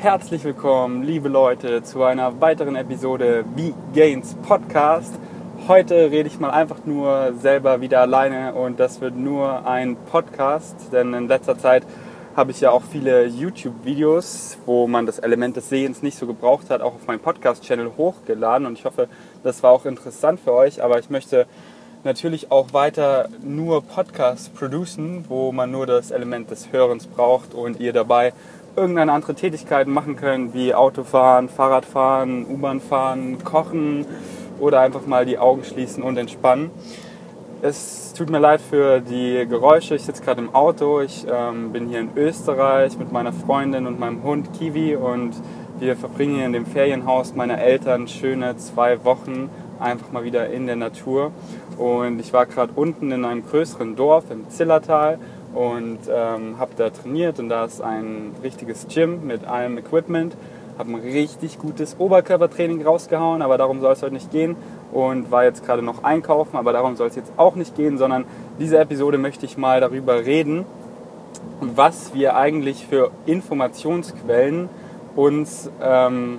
Herzlich willkommen, liebe Leute, zu einer weiteren Episode Wie Gains Podcast. Heute rede ich mal einfach nur selber wieder alleine und das wird nur ein Podcast, denn in letzter Zeit habe ich ja auch viele YouTube-Videos, wo man das Element des Sehens nicht so gebraucht hat, auch auf meinem Podcast-Channel hochgeladen und ich hoffe, das war auch interessant für euch, aber ich möchte natürlich auch weiter nur Podcasts producen, wo man nur das Element des Hörens braucht und ihr dabei irgendeine andere Tätigkeiten machen könnt, wie Autofahren, Fahrradfahren, U-Bahn fahren, kochen oder einfach mal die Augen schließen und entspannen. Es tut mir leid für die Geräusche. Ich sitze gerade im Auto. Ich ähm, bin hier in Österreich mit meiner Freundin und meinem Hund Kiwi und wir verbringen hier in dem Ferienhaus meiner Eltern schöne zwei Wochen einfach mal wieder in der Natur. Und ich war gerade unten in einem größeren Dorf im Zillertal und ähm, habe da trainiert und da ist ein richtiges Gym mit allem Equipment. Habe ein richtig gutes Oberkörpertraining rausgehauen, aber darum soll es heute nicht gehen und war jetzt gerade noch einkaufen, aber darum soll es jetzt auch nicht gehen, sondern diese Episode möchte ich mal darüber reden, was wir eigentlich für Informationsquellen uns ähm,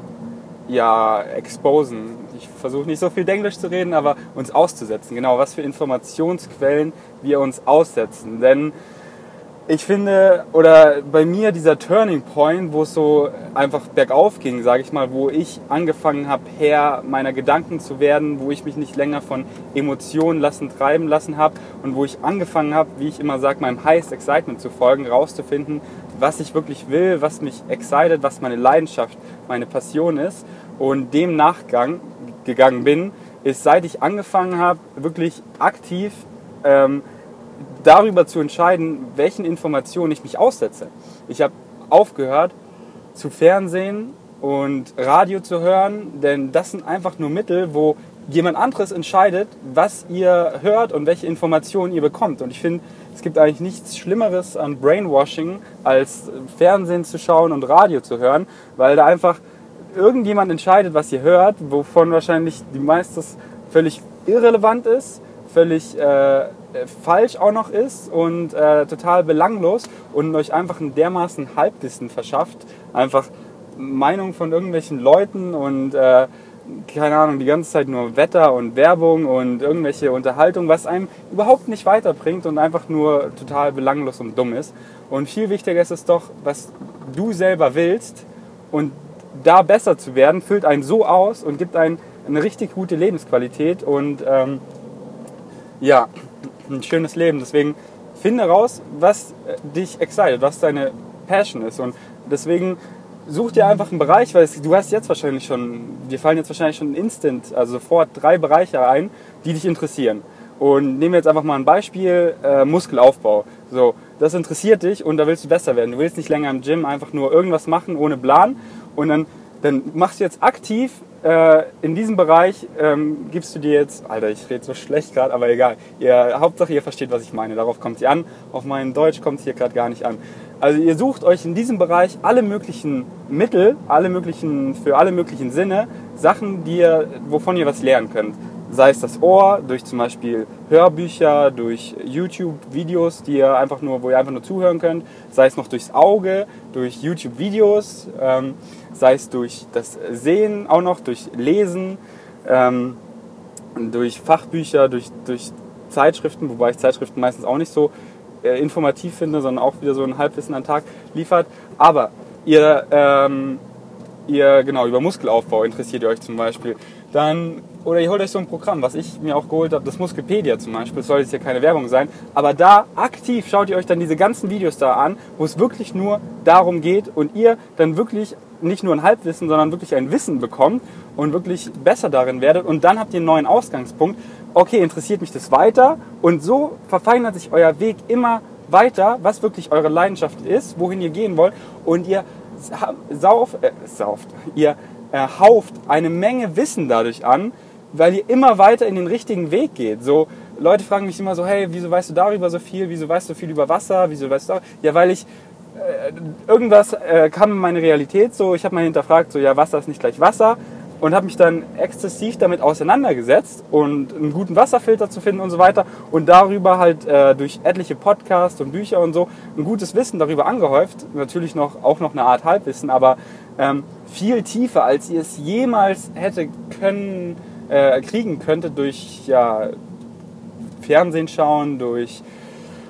ja, exposen. Ich versuche nicht so viel Englisch zu reden, aber uns auszusetzen. Genau, was für Informationsquellen wir uns aussetzen. Denn ich finde, oder bei mir dieser Turning Point, wo es so einfach bergauf ging, sage ich mal, wo ich angefangen habe, Herr meiner Gedanken zu werden, wo ich mich nicht länger von Emotionen lassen treiben lassen habe und wo ich angefangen habe, wie ich immer sage, meinem Highest Excitement zu folgen, rauszufinden, was ich wirklich will, was mich excited, was meine Leidenschaft, meine Passion ist. Und dem Nachgang gegangen bin, ist seit ich angefangen habe, wirklich aktiv ähm, darüber zu entscheiden, welchen Informationen ich mich aussetze. Ich habe aufgehört zu Fernsehen und Radio zu hören, denn das sind einfach nur Mittel, wo jemand anderes entscheidet, was ihr hört und welche Informationen ihr bekommt. Und ich finde, es gibt eigentlich nichts Schlimmeres an Brainwashing, als Fernsehen zu schauen und Radio zu hören, weil da einfach irgendjemand entscheidet, was ihr hört, wovon wahrscheinlich die meistes völlig irrelevant ist, völlig äh, falsch auch noch ist und äh, total belanglos und euch einfach ein dermaßen Halbwissen verschafft. Einfach Meinung von irgendwelchen Leuten und äh, keine Ahnung, die ganze Zeit nur Wetter und Werbung und irgendwelche Unterhaltung, was einem überhaupt nicht weiterbringt und einfach nur total belanglos und dumm ist. Und viel wichtiger ist es doch, was du selber willst und da besser zu werden, füllt einen so aus und gibt einen eine richtig gute Lebensqualität und ähm, ja, ein schönes Leben. Deswegen finde raus, was äh, dich excited, was deine Passion ist. Und deswegen such dir einfach einen Bereich, weil du hast jetzt wahrscheinlich schon, dir fallen jetzt wahrscheinlich schon instant, also sofort drei Bereiche ein, die dich interessieren. Und nehmen wir jetzt einfach mal ein Beispiel, äh, Muskelaufbau. So, das interessiert dich und da willst du besser werden. Du willst nicht länger im Gym einfach nur irgendwas machen ohne Plan und dann, dann machst du jetzt aktiv äh, in diesem Bereich ähm, gibst du dir jetzt, Alter, ich rede so schlecht gerade, aber egal. Ihr, Hauptsache, ihr versteht, was ich meine. Darauf kommt sie an. Auf mein Deutsch kommt es hier gerade gar nicht an. Also ihr sucht euch in diesem Bereich alle möglichen Mittel, alle möglichen, für alle möglichen Sinne, Sachen, die ihr, wovon ihr was lernen könnt. Sei es das Ohr, durch zum Beispiel Hörbücher, durch YouTube-Videos, die ihr einfach nur, wo ihr einfach nur zuhören könnt, sei es noch durchs Auge, durch YouTube-Videos. Ähm, sei es durch das Sehen auch noch, durch Lesen, ähm, durch Fachbücher, durch, durch Zeitschriften, wobei ich Zeitschriften meistens auch nicht so äh, informativ finde, sondern auch wieder so ein Halbwissen am Tag liefert. Aber ihr, ähm, ihr, genau, über Muskelaufbau interessiert ihr euch zum Beispiel. Dann, oder ihr holt euch so ein Programm, was ich mir auch geholt habe, das Muskelpedia zum Beispiel, das soll jetzt hier keine Werbung sein, aber da aktiv schaut ihr euch dann diese ganzen Videos da an, wo es wirklich nur darum geht und ihr dann wirklich nicht nur ein Halbwissen, sondern wirklich ein Wissen bekommt und wirklich besser darin werdet. Und dann habt ihr einen neuen Ausgangspunkt. Okay, interessiert mich das weiter? Und so verfeinert sich euer Weg immer weiter, was wirklich eure Leidenschaft ist, wohin ihr gehen wollt. Und ihr sauft, äh, sauft, ihr erhauft eine Menge Wissen dadurch an, weil ihr immer weiter in den richtigen Weg geht. So, Leute fragen mich immer so, hey, wieso weißt du darüber so viel? Wieso weißt du viel über Wasser? Wieso weißt du darüber? Ja, weil ich äh, irgendwas äh, kam in meine Realität so, ich habe mal hinterfragt, so ja, Wasser ist nicht gleich Wasser und habe mich dann exzessiv damit auseinandergesetzt und einen guten Wasserfilter zu finden und so weiter und darüber halt äh, durch etliche Podcasts und Bücher und so ein gutes Wissen darüber angehäuft, natürlich noch auch noch eine Art Halbwissen, aber ähm, viel tiefer, als ihr es jemals hätte können, äh, kriegen könntet durch ja, Fernsehen schauen, durch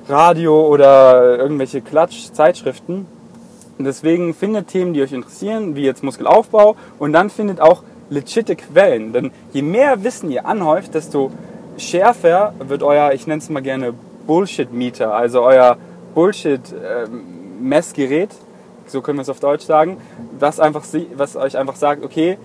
Radio oder irgendwelche Klatsch-Zeitschriften. Deswegen findet Themen, die euch interessieren, wie jetzt Muskelaufbau und dann findet auch legitime Quellen. Denn je mehr Wissen ihr anhäuft, desto schärfer wird euer, ich nenne es mal gerne Bullshit-Meter, also euer Bullshit-Messgerät, so können wir es auf Deutsch sagen, was, einfach, was euch einfach sagt, okay,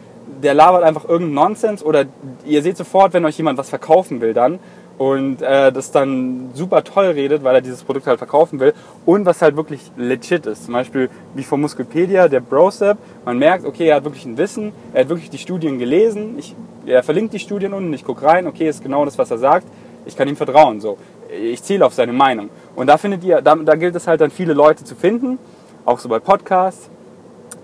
der labert einfach irgendeinen Nonsens oder ihr seht sofort, wenn euch jemand was verkaufen will dann und äh, das dann super toll redet, weil er dieses Produkt halt verkaufen will und was halt wirklich legit ist. Zum Beispiel wie von Muskelpedia, der Brosep. Man merkt, okay, er hat wirklich ein Wissen, er hat wirklich die Studien gelesen. Ich, er verlinkt die Studien unten, ich gucke rein, okay, ist genau das, was er sagt. Ich kann ihm vertrauen. So, ich zähle auf seine Meinung. Und da findet ihr, da, da gilt es halt dann viele Leute zu finden, auch so bei Podcasts,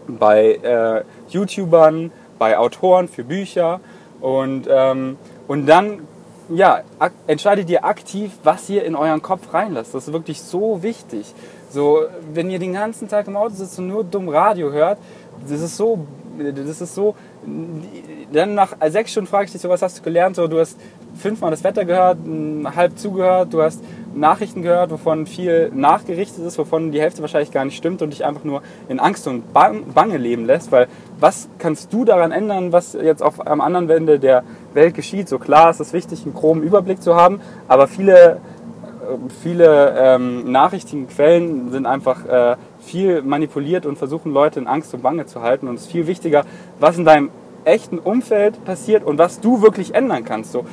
bei äh, YouTubern, bei Autoren für Bücher und ähm, und dann ja, entscheidet ihr aktiv, was ihr in euren Kopf reinlasst. Das ist wirklich so wichtig. So, wenn ihr den ganzen Tag im Auto sitzt und nur dumm Radio hört, das ist so, das ist so, dann nach sechs Stunden frage ich dich so, was hast du gelernt? So, du hast fünfmal das Wetter gehört, halb zugehört, du hast Nachrichten gehört, wovon viel nachgerichtet ist, wovon die Hälfte wahrscheinlich gar nicht stimmt und dich einfach nur in Angst und Bange leben lässt, weil was kannst du daran ändern, was jetzt auf am anderen Ende der Welt geschieht? So klar ist es wichtig, einen groben Überblick zu haben, aber viele, viele ähm, Nachrichtenquellen sind einfach äh, viel manipuliert und versuchen Leute in Angst und Bange zu halten und es ist viel wichtiger, was in deinem echten Umfeld passiert und was du wirklich ändern kannst. So,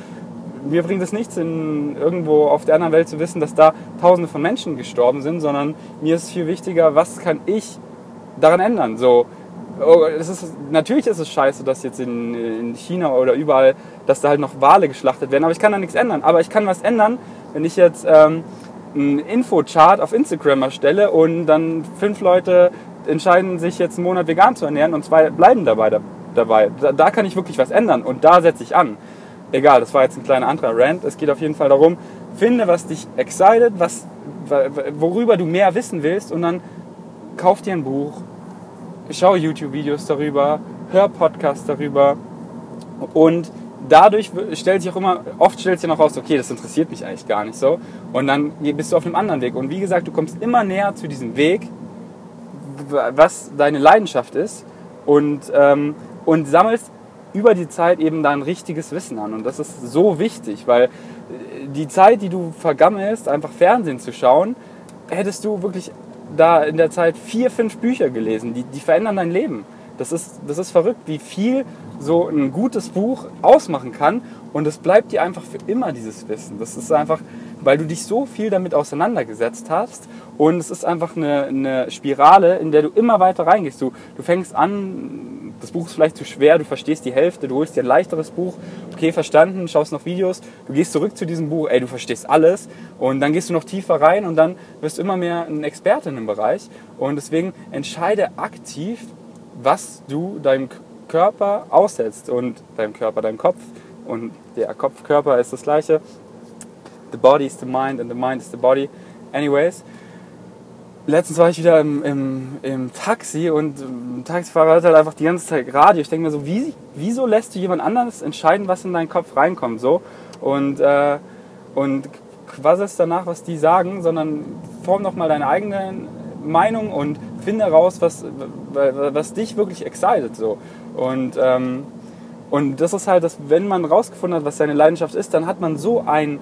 mir bringt es nichts, in, irgendwo auf der anderen Welt zu wissen, dass da Tausende von Menschen gestorben sind, sondern mir ist viel wichtiger, was kann ich daran ändern. So, oh, ist, natürlich ist es scheiße, dass jetzt in, in China oder überall, dass da halt noch Wale geschlachtet werden, aber ich kann da nichts ändern. Aber ich kann was ändern, wenn ich jetzt ähm, einen Infochart auf Instagram erstelle und dann fünf Leute entscheiden sich jetzt einen Monat vegan zu ernähren und zwei bleiben dabei. dabei. Da, da kann ich wirklich was ändern und da setze ich an egal, das war jetzt ein kleiner anderer Rant. Es geht auf jeden Fall darum, finde, was dich excited, was, worüber du mehr wissen willst und dann kauf dir ein Buch, schau YouTube-Videos darüber, hör Podcasts darüber und dadurch stellt sich auch immer, oft stellt sich noch raus, okay, das interessiert mich eigentlich gar nicht so und dann bist du auf einem anderen Weg und wie gesagt, du kommst immer näher zu diesem Weg, was deine Leidenschaft ist und, ähm, und sammelst über die Zeit eben dein richtiges Wissen an. Und das ist so wichtig, weil äh, die Zeit, die du vergammelst, einfach Fernsehen zu schauen, hättest du wirklich da in der Zeit vier, fünf Bücher gelesen, die, die verändern dein Leben. Das ist, das ist verrückt, wie viel so ein gutes Buch ausmachen kann. Und es bleibt dir einfach für immer dieses Wissen. Das ist einfach, weil du dich so viel damit auseinandergesetzt hast. Und es ist einfach eine, eine Spirale, in der du immer weiter reingehst. Du, du fängst an, das Buch ist vielleicht zu schwer, du verstehst die Hälfte, du holst dir ein leichteres Buch, okay, verstanden, schaust noch Videos, du gehst zurück zu diesem Buch, ey, du verstehst alles und dann gehst du noch tiefer rein und dann wirst du immer mehr ein Experte in dem Bereich und deswegen entscheide aktiv, was du deinem Körper aussetzt und deinem Körper, deinem Kopf und der Kopf-Körper ist das gleiche. The body is the mind and the mind is the body. Anyways, letztens war ich wieder im, im, im Taxi und ein Taxifahrer hat halt einfach die ganze Zeit Radio. Ich denke mir so, wie, wieso lässt du jemand anderes entscheiden, was in deinen Kopf reinkommt? So? Und, äh, und quasselst danach, was die sagen, sondern form doch mal deine eigene Meinung und finde raus, was, was dich wirklich excited. So. Und, ähm, und das ist halt, dass wenn man rausgefunden hat, was seine Leidenschaft ist, dann hat man so ein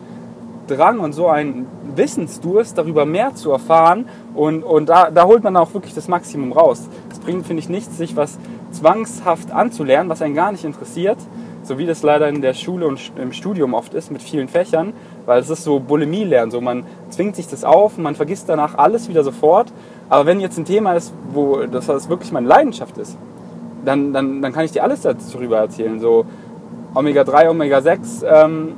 Drang und so ein Wissensdurst, darüber mehr zu erfahren. Und, und da, da holt man auch wirklich das Maximum raus. Es bringt, finde ich, nichts, sich was zwangshaft anzulernen, was einen gar nicht interessiert. So wie das leider in der Schule und im Studium oft ist mit vielen Fächern, weil es ist so Bulimie lernen. So man zwingt sich das auf, man vergisst danach alles wieder sofort. Aber wenn jetzt ein Thema ist, wo das wirklich meine Leidenschaft ist, dann, dann, dann kann ich dir alles darüber erzählen. So Omega-3, Omega-6, ähm,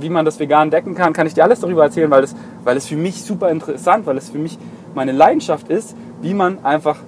wie man das vegan decken kann, kann ich dir alles darüber erzählen, weil es, weil es für mich super interessant, weil es für mich meine Leidenschaft ist, wie man einfach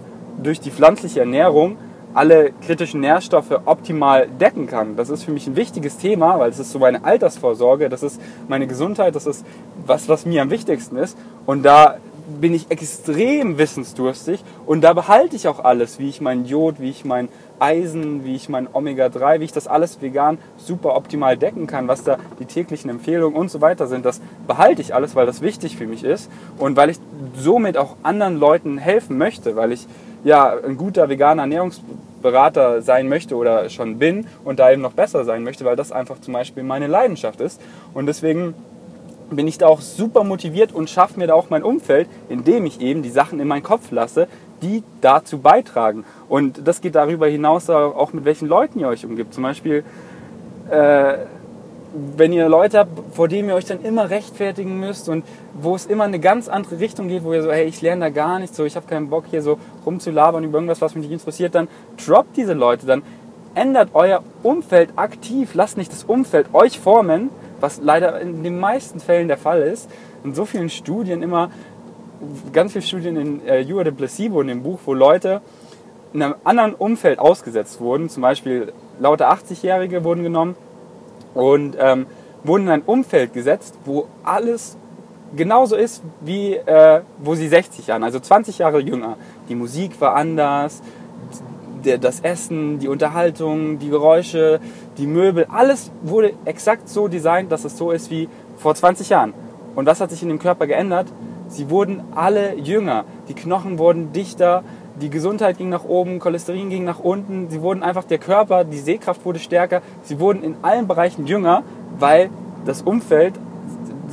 durch die pflanzliche Ernährung alle kritischen Nährstoffe optimal decken kann. Das ist für mich ein wichtiges Thema, weil es ist so meine Altersvorsorge, das ist meine Gesundheit, das ist was, was mir am wichtigsten ist. Und da bin ich extrem wissensdurstig und da behalte ich auch alles, wie ich mein Jod, wie ich mein Eisen, wie ich mein Omega-3, wie ich das alles vegan super optimal decken kann, was da die täglichen Empfehlungen und so weiter sind. Das behalte ich alles, weil das wichtig für mich ist und weil ich somit auch anderen Leuten helfen möchte, weil ich ja ein guter veganer Ernährungsberater sein möchte oder schon bin und da eben noch besser sein möchte, weil das einfach zum Beispiel meine Leidenschaft ist. Und deswegen bin ich da auch super motiviert und schaffe mir da auch mein Umfeld, indem ich eben die Sachen in meinen Kopf lasse, die dazu beitragen. Und das geht darüber hinaus auch mit welchen Leuten ihr euch umgibt. Zum Beispiel, äh, wenn ihr Leute habt, vor denen ihr euch dann immer rechtfertigen müsst und wo es immer eine ganz andere Richtung geht, wo ihr so, hey, ich lerne da gar nichts, so, ich habe keinen Bock hier so rumzulabern über irgendwas, was mich nicht interessiert, dann droppt diese Leute, dann ändert euer Umfeld aktiv, lasst nicht das Umfeld euch formen, was leider in den meisten Fällen der Fall ist. In so vielen Studien immer, ganz viele Studien in äh, You are the Placebo in dem Buch, wo Leute in einem anderen Umfeld ausgesetzt wurden. Zum Beispiel lauter 80-Jährige wurden genommen und ähm, wurden in ein Umfeld gesetzt, wo alles genauso ist wie äh, wo sie 60 Jahre, also 20 Jahre jünger. Die Musik war anders, das Essen, die Unterhaltung, die Geräusche, die Möbel, alles wurde exakt so designt, dass es so ist wie vor 20 Jahren. Und was hat sich in dem Körper geändert? Sie wurden alle jünger. Die Knochen wurden dichter, die Gesundheit ging nach oben, Cholesterin ging nach unten. Sie wurden einfach, der Körper, die Sehkraft wurde stärker. Sie wurden in allen Bereichen jünger, weil das Umfeld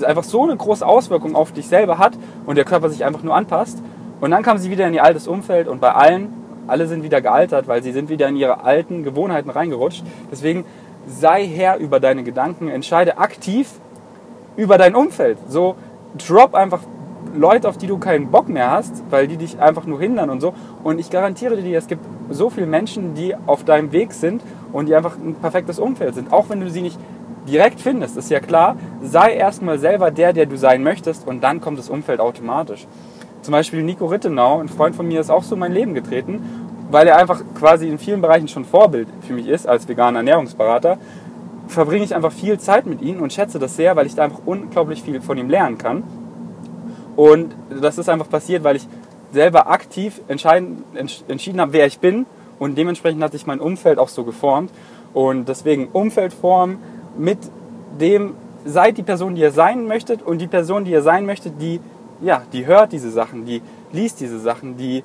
einfach so eine große Auswirkung auf dich selber hat und der Körper sich einfach nur anpasst. Und dann kamen sie wieder in ihr altes Umfeld und bei allen alle sind wieder gealtert, weil sie sind wieder in ihre alten Gewohnheiten reingerutscht. Deswegen sei Herr über deine Gedanken, entscheide aktiv über dein Umfeld. So drop einfach Leute, auf die du keinen Bock mehr hast, weil die dich einfach nur hindern und so. Und ich garantiere dir, es gibt so viele Menschen, die auf deinem Weg sind und die einfach ein perfektes Umfeld sind. Auch wenn du sie nicht direkt findest, ist ja klar, sei erstmal selber der, der du sein möchtest und dann kommt das Umfeld automatisch. Zum Beispiel Nico Rittenau, ein Freund von mir, ist auch so in mein Leben getreten, weil er einfach quasi in vielen Bereichen schon Vorbild für mich ist als veganer Ernährungsberater. Verbringe ich einfach viel Zeit mit ihm und schätze das sehr, weil ich da einfach unglaublich viel von ihm lernen kann. Und das ist einfach passiert, weil ich selber aktiv entschieden, habe, wer ich bin und dementsprechend hat sich mein Umfeld auch so geformt. Und deswegen Umfeldform mit dem, seid die Person, die ihr sein möchtet und die Person, die ihr sein möchtet, die ja, die hört diese Sachen, die liest diese Sachen, die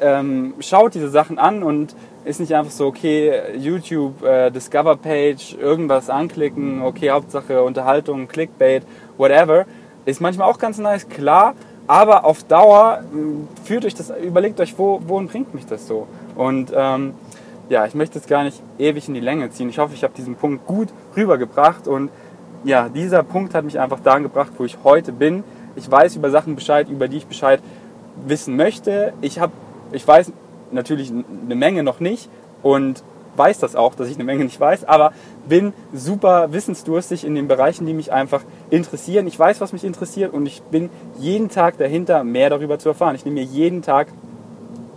ähm, schaut diese Sachen an und ist nicht einfach so, okay, YouTube, äh, Discover Page, irgendwas anklicken, okay, Hauptsache Unterhaltung, Clickbait, whatever. Ist manchmal auch ganz nice, klar, aber auf Dauer äh, führt euch das, überlegt euch, wo, wohin bringt mich das so? Und ähm, ja, ich möchte es gar nicht ewig in die Länge ziehen. Ich hoffe, ich habe diesen Punkt gut rübergebracht und ja, dieser Punkt hat mich einfach daran gebracht, wo ich heute bin. Ich weiß über Sachen Bescheid, über die ich Bescheid wissen möchte. Ich, hab, ich weiß natürlich eine Menge noch nicht und weiß das auch, dass ich eine Menge nicht weiß, aber bin super wissensdurstig in den Bereichen, die mich einfach interessieren. Ich weiß, was mich interessiert und ich bin jeden Tag dahinter, mehr darüber zu erfahren. Ich nehme mir jeden Tag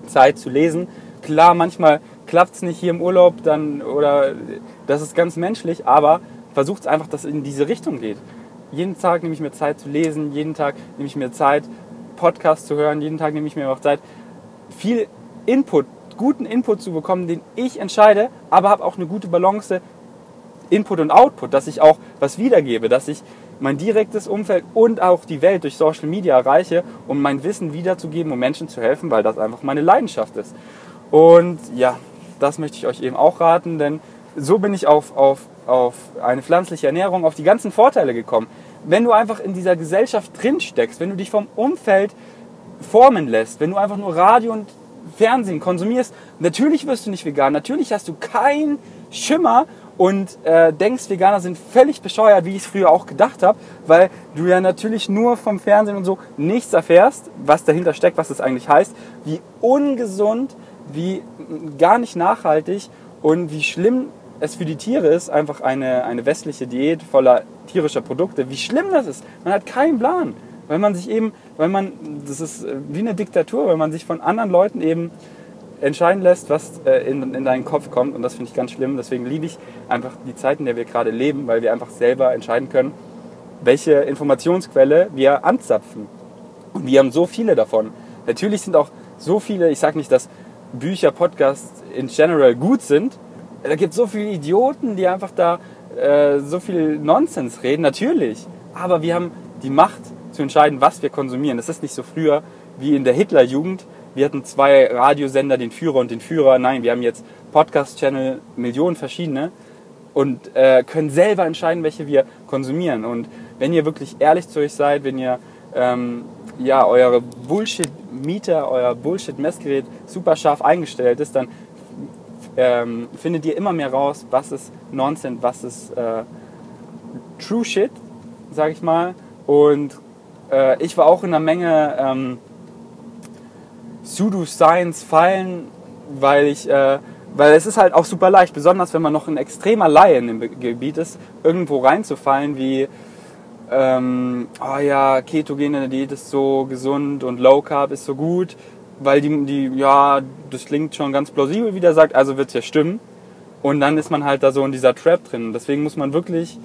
Zeit zu lesen. Klar, manchmal klappt es nicht hier im Urlaub, dann oder das ist ganz menschlich, aber versucht es einfach, dass es in diese Richtung geht jeden Tag nehme ich mir Zeit zu lesen, jeden Tag nehme ich mir Zeit, Podcasts zu hören, jeden Tag nehme ich mir auch Zeit, viel Input, guten Input zu bekommen, den ich entscheide, aber habe auch eine gute Balance Input und Output, dass ich auch was wiedergebe, dass ich mein direktes Umfeld und auch die Welt durch Social Media erreiche, um mein Wissen wiederzugeben, um Menschen zu helfen, weil das einfach meine Leidenschaft ist. Und ja, das möchte ich euch eben auch raten, denn so bin ich auf, auf, auf eine pflanzliche Ernährung, auf die ganzen Vorteile gekommen. Wenn du einfach in dieser Gesellschaft drin steckst, wenn du dich vom Umfeld formen lässt, wenn du einfach nur Radio und Fernsehen konsumierst, natürlich wirst du nicht vegan, natürlich hast du keinen Schimmer und äh, denkst, Veganer sind völlig bescheuert, wie ich es früher auch gedacht habe, weil du ja natürlich nur vom Fernsehen und so nichts erfährst, was dahinter steckt, was das eigentlich heißt, wie ungesund, wie gar nicht nachhaltig und wie schlimm es für die Tiere ist, einfach eine, eine westliche Diät voller tierischer Produkte, wie schlimm das ist. Man hat keinen Plan. Weil man sich eben, weil man, das ist äh, wie eine Diktatur, weil man sich von anderen Leuten eben entscheiden lässt, was äh, in, in deinen Kopf kommt. Und das finde ich ganz schlimm. Deswegen liebe ich einfach die Zeit, in der wir gerade leben, weil wir einfach selber entscheiden können, welche Informationsquelle wir anzapfen. Und wir haben so viele davon. Natürlich sind auch so viele, ich sage nicht, dass Bücher, Podcasts in general gut sind. Da gibt es so viele Idioten, die einfach da äh, so viel Nonsens reden, natürlich. Aber wir haben die Macht zu entscheiden, was wir konsumieren. Das ist nicht so früher wie in der Hitlerjugend. Wir hatten zwei Radiosender, den Führer und den Führer. Nein, wir haben jetzt Podcast-Channel, Millionen verschiedene und äh, können selber entscheiden, welche wir konsumieren. Und wenn ihr wirklich ehrlich zu euch seid, wenn ihr ähm, ja, eure Bullshit-Meter, euer Bullshit-Messgerät super scharf eingestellt ist, dann ähm, findet ihr immer mehr raus, was ist Nonsense, was ist äh, True Shit, sag ich mal. Und äh, ich war auch in einer Menge ähm, Pseudo-Science-Fallen, weil ich, äh, weil es ist halt auch super leicht, besonders wenn man noch ein extremer Laie in dem Gebiet ist, irgendwo reinzufallen wie, ähm, oh ja, ketogene Diät ist so gesund und Low Carb ist so gut, weil die, die, ja, das klingt schon ganz plausibel, wie der sagt, also wird es ja stimmen. Und dann ist man halt da so in dieser Trap drin. Deswegen muss man wirklich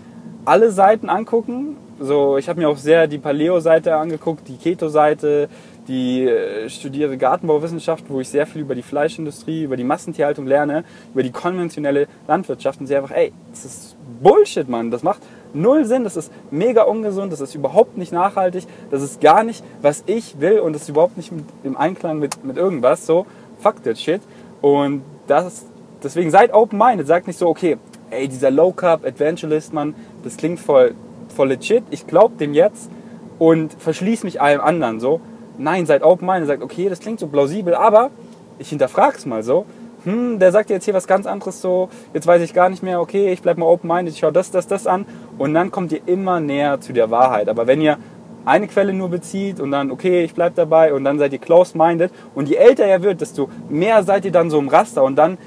alle Seiten angucken. So, ich habe mir auch sehr die Paleo-Seite angeguckt, die Keto-Seite, die äh, studiere Gartenbauwissenschaft, wo ich sehr viel über die Fleischindustrie, über die Massentierhaltung lerne, über die konventionelle Landwirtschaft und sehe einfach, ey, das ist Bullshit, Mann. Das macht null Sinn, das ist mega ungesund, das ist überhaupt nicht nachhaltig, das ist gar nicht, was ich will und das ist überhaupt nicht im Einklang mit, mit irgendwas. So, fuck that shit. Und das, deswegen seid open-minded, sagt nicht so, okay, ey, dieser Low-Carb Adventurist, Mann, das klingt voll, voll legit, ich glaub dem jetzt und verschließ mich allem anderen, so. Nein, seid open-minded, sagt, okay, das klingt so plausibel, aber ich hinterfrag's mal so. Hm, der sagt jetzt hier was ganz anderes so, jetzt weiß ich gar nicht mehr, okay, ich bleib mal open-minded, ich schaue das, das, das an. Und dann kommt ihr immer näher zu der Wahrheit. Aber wenn ihr eine Quelle nur bezieht und dann, okay, ich bleib dabei und dann seid ihr close-minded. Und je älter ihr wird, desto mehr seid ihr dann so im Raster. Und dann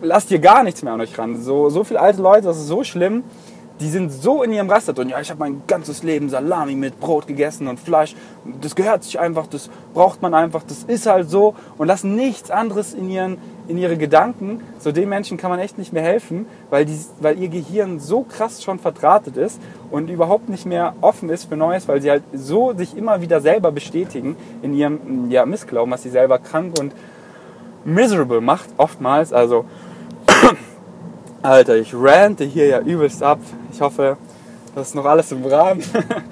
lasst ihr gar nichts mehr an euch ran. So, so viele alte Leute, das ist so schlimm, die sind so in ihrem Raster drin. Ja, ich habe mein ganzes Leben Salami mit Brot gegessen und Fleisch. Das gehört sich einfach, das braucht man einfach, das ist halt so und lassen nichts anderes in, ihren, in ihre Gedanken. So den Menschen kann man echt nicht mehr helfen, weil, die, weil ihr Gehirn so krass schon verdrahtet ist und überhaupt nicht mehr offen ist für Neues, weil sie halt so sich immer wieder selber bestätigen in ihrem ja, Missglauben, was sie selber krank und miserable macht, oftmals. Also Alter, ich rante hier ja übelst ab. Ich hoffe, das ist noch alles im Rahmen.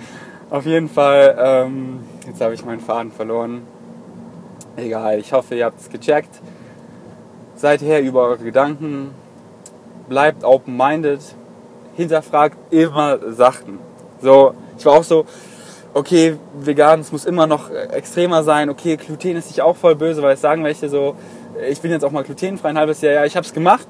Auf jeden Fall, ähm, jetzt habe ich meinen Faden verloren. Egal, ich hoffe, ihr habt es gecheckt. Seid her über eure Gedanken. Bleibt open-minded. Hinterfragt immer Sachen. So, ich war auch so, okay, vegan, es muss immer noch extremer sein. Okay, Gluten ist nicht auch voll böse, weil es sagen welche so, ich bin jetzt auch mal glutenfrei ein halbes Jahr. Ja, ich habe es gemacht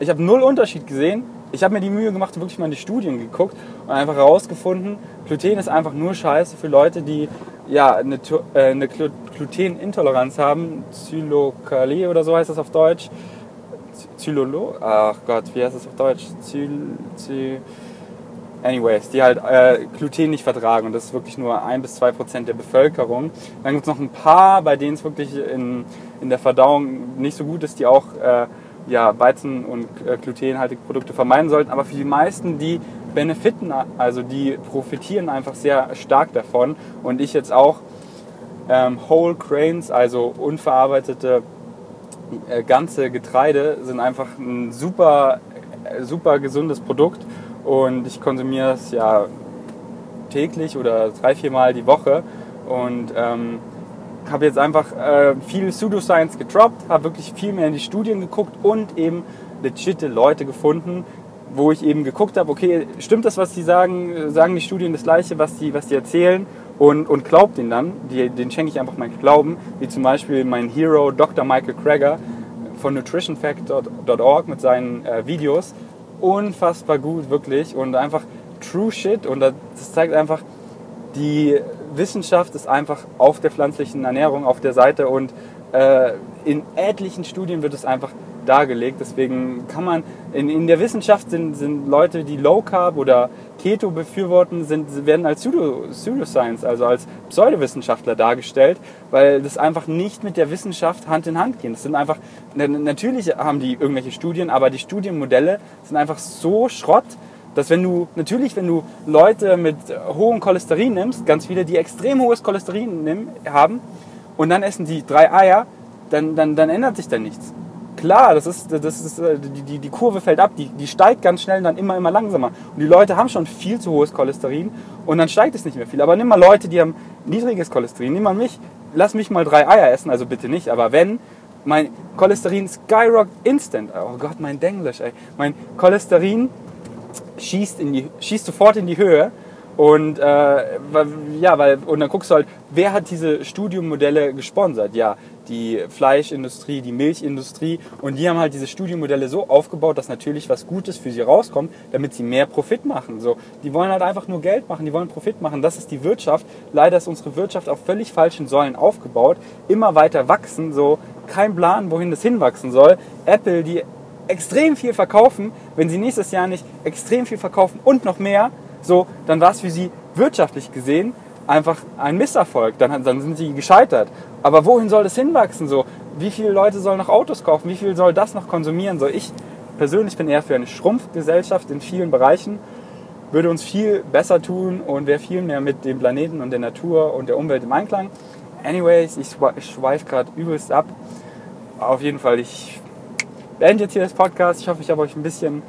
ich habe null Unterschied gesehen. Ich habe mir die Mühe gemacht wirklich mal in die Studien geguckt und einfach herausgefunden, Gluten ist einfach nur scheiße für Leute, die ja eine, äh, eine Glutenintoleranz haben. Zylokalie oder so heißt das auf Deutsch. Zylolo? Ach Gott, wie heißt das auf Deutsch? Zyl, Zyl Anyways, die halt äh, Gluten nicht vertragen und das ist wirklich nur ein bis zwei Prozent der Bevölkerung. Dann gibt es noch ein paar, bei denen es wirklich in, in der Verdauung nicht so gut ist, die auch äh, ja, Weizen- und äh, glutenhaltige Produkte vermeiden sollten. Aber für die meisten, die benefiten, also die profitieren einfach sehr stark davon. Und ich jetzt auch ähm, Whole Grains, also unverarbeitete äh, ganze Getreide, sind einfach ein super, äh, super gesundes Produkt. Und ich konsumiere es ja täglich oder drei, vier Mal die Woche. Und ähm, habe jetzt einfach äh, viel Pseudoscience gedroppt, habe wirklich viel mehr in die Studien geguckt und eben legitte Leute gefunden, wo ich eben geguckt habe, okay, stimmt das, was die sagen? Sagen die Studien das Gleiche, was die, was die erzählen? Und, und glaubt den dann. Die, den schenke ich einfach meinen Glauben. Wie zum Beispiel mein Hero Dr. Michael Krager von nutritionfact.org mit seinen äh, Videos. Unfassbar gut, wirklich. Und einfach True Shit. Und das zeigt einfach die Wissenschaft ist einfach auf der pflanzlichen Ernährung auf der Seite und äh, in etlichen Studien wird es einfach dargelegt. Deswegen kann man, in, in der Wissenschaft sind, sind Leute, die Low Carb oder Keto befürworten, sind, werden als Pseudo, Pseudoscience, also als Pseudowissenschaftler dargestellt, weil das einfach nicht mit der Wissenschaft Hand in Hand geht. Das sind einfach, natürlich haben die irgendwelche Studien, aber die Studienmodelle sind einfach so Schrott, dass wenn du, natürlich, wenn du Leute mit hohem Cholesterin nimmst, ganz viele, die extrem hohes Cholesterin nehmen, haben, und dann essen die drei Eier, dann, dann, dann ändert sich da nichts. Klar, das ist, das ist, äh, die, die, Kurve fällt ab, die, die steigt ganz schnell und dann immer, immer langsamer. Und die Leute haben schon viel zu hohes Cholesterin und dann steigt es nicht mehr viel. Aber nimm mal Leute, die haben niedriges Cholesterin, nimm mal mich, lass mich mal drei Eier essen, also bitte nicht, aber wenn, mein Cholesterin skyrockt instant. Oh Gott, mein Denglisch, ey. Mein Cholesterin schießt, in die, schießt sofort in die Höhe. Und äh, ja, weil, und dann guckst du halt, wer hat diese Studiummodelle gesponsert? Ja, die Fleischindustrie, die Milchindustrie. Und die haben halt diese Studiummodelle so aufgebaut, dass natürlich was Gutes für sie rauskommt, damit sie mehr Profit machen. So, die wollen halt einfach nur Geld machen, die wollen Profit machen. Das ist die Wirtschaft. Leider ist unsere Wirtschaft auf völlig falschen Säulen aufgebaut. Immer weiter wachsen, so kein Plan, wohin das hinwachsen soll. Apple, die extrem viel verkaufen, wenn sie nächstes Jahr nicht extrem viel verkaufen und noch mehr, so, dann war es für sie wirtschaftlich gesehen einfach ein Misserfolg. Dann, dann sind sie gescheitert. Aber wohin soll das hinwachsen? So, wie viele Leute sollen noch Autos kaufen? Wie viel soll das noch konsumieren? So, ich persönlich bin eher für eine Schrumpfgesellschaft in vielen Bereichen. Würde uns viel besser tun und wäre viel mehr mit dem Planeten und der Natur und der Umwelt im Einklang. Anyways, ich schweife gerade übelst ab. Auf jeden Fall, ich beende jetzt hier das Podcast. Ich hoffe, ich habe euch ein bisschen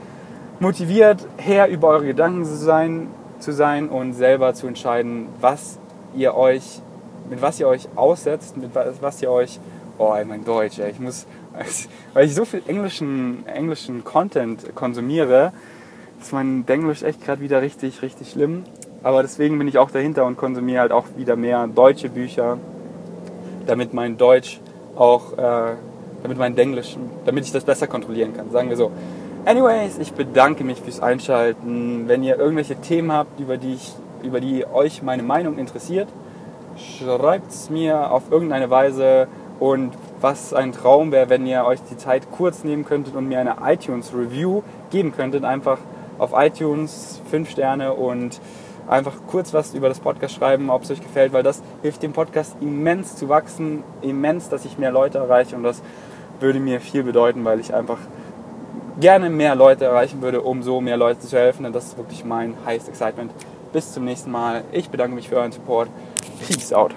motiviert, Herr über eure Gedanken zu sein, zu sein und selber zu entscheiden, was ihr euch, mit was ihr euch aussetzt, mit was ihr euch, oh mein Deutsch, ey, ich muss, weil ich so viel englischen, englischen Content konsumiere, ist mein Englisch echt gerade wieder richtig, richtig schlimm. Aber deswegen bin ich auch dahinter und konsumiere halt auch wieder mehr deutsche Bücher, damit mein Deutsch auch, äh, damit mein Englisch, damit ich das besser kontrollieren kann, sagen wir so. Anyways, ich bedanke mich fürs Einschalten. Wenn ihr irgendwelche Themen habt, über die, ich, über die euch meine Meinung interessiert, schreibt es mir auf irgendeine Weise. Und was ein Traum wäre, wenn ihr euch die Zeit kurz nehmen könntet und mir eine iTunes-Review geben könntet. Einfach auf iTunes 5 Sterne und einfach kurz was über das Podcast schreiben, ob es euch gefällt, weil das hilft dem Podcast immens zu wachsen, immens, dass ich mehr Leute erreiche und das würde mir viel bedeuten, weil ich einfach gerne mehr Leute erreichen würde, um so mehr Leute zu helfen. Und das ist wirklich mein highest excitement. Bis zum nächsten Mal. Ich bedanke mich für euren Support. Peace out.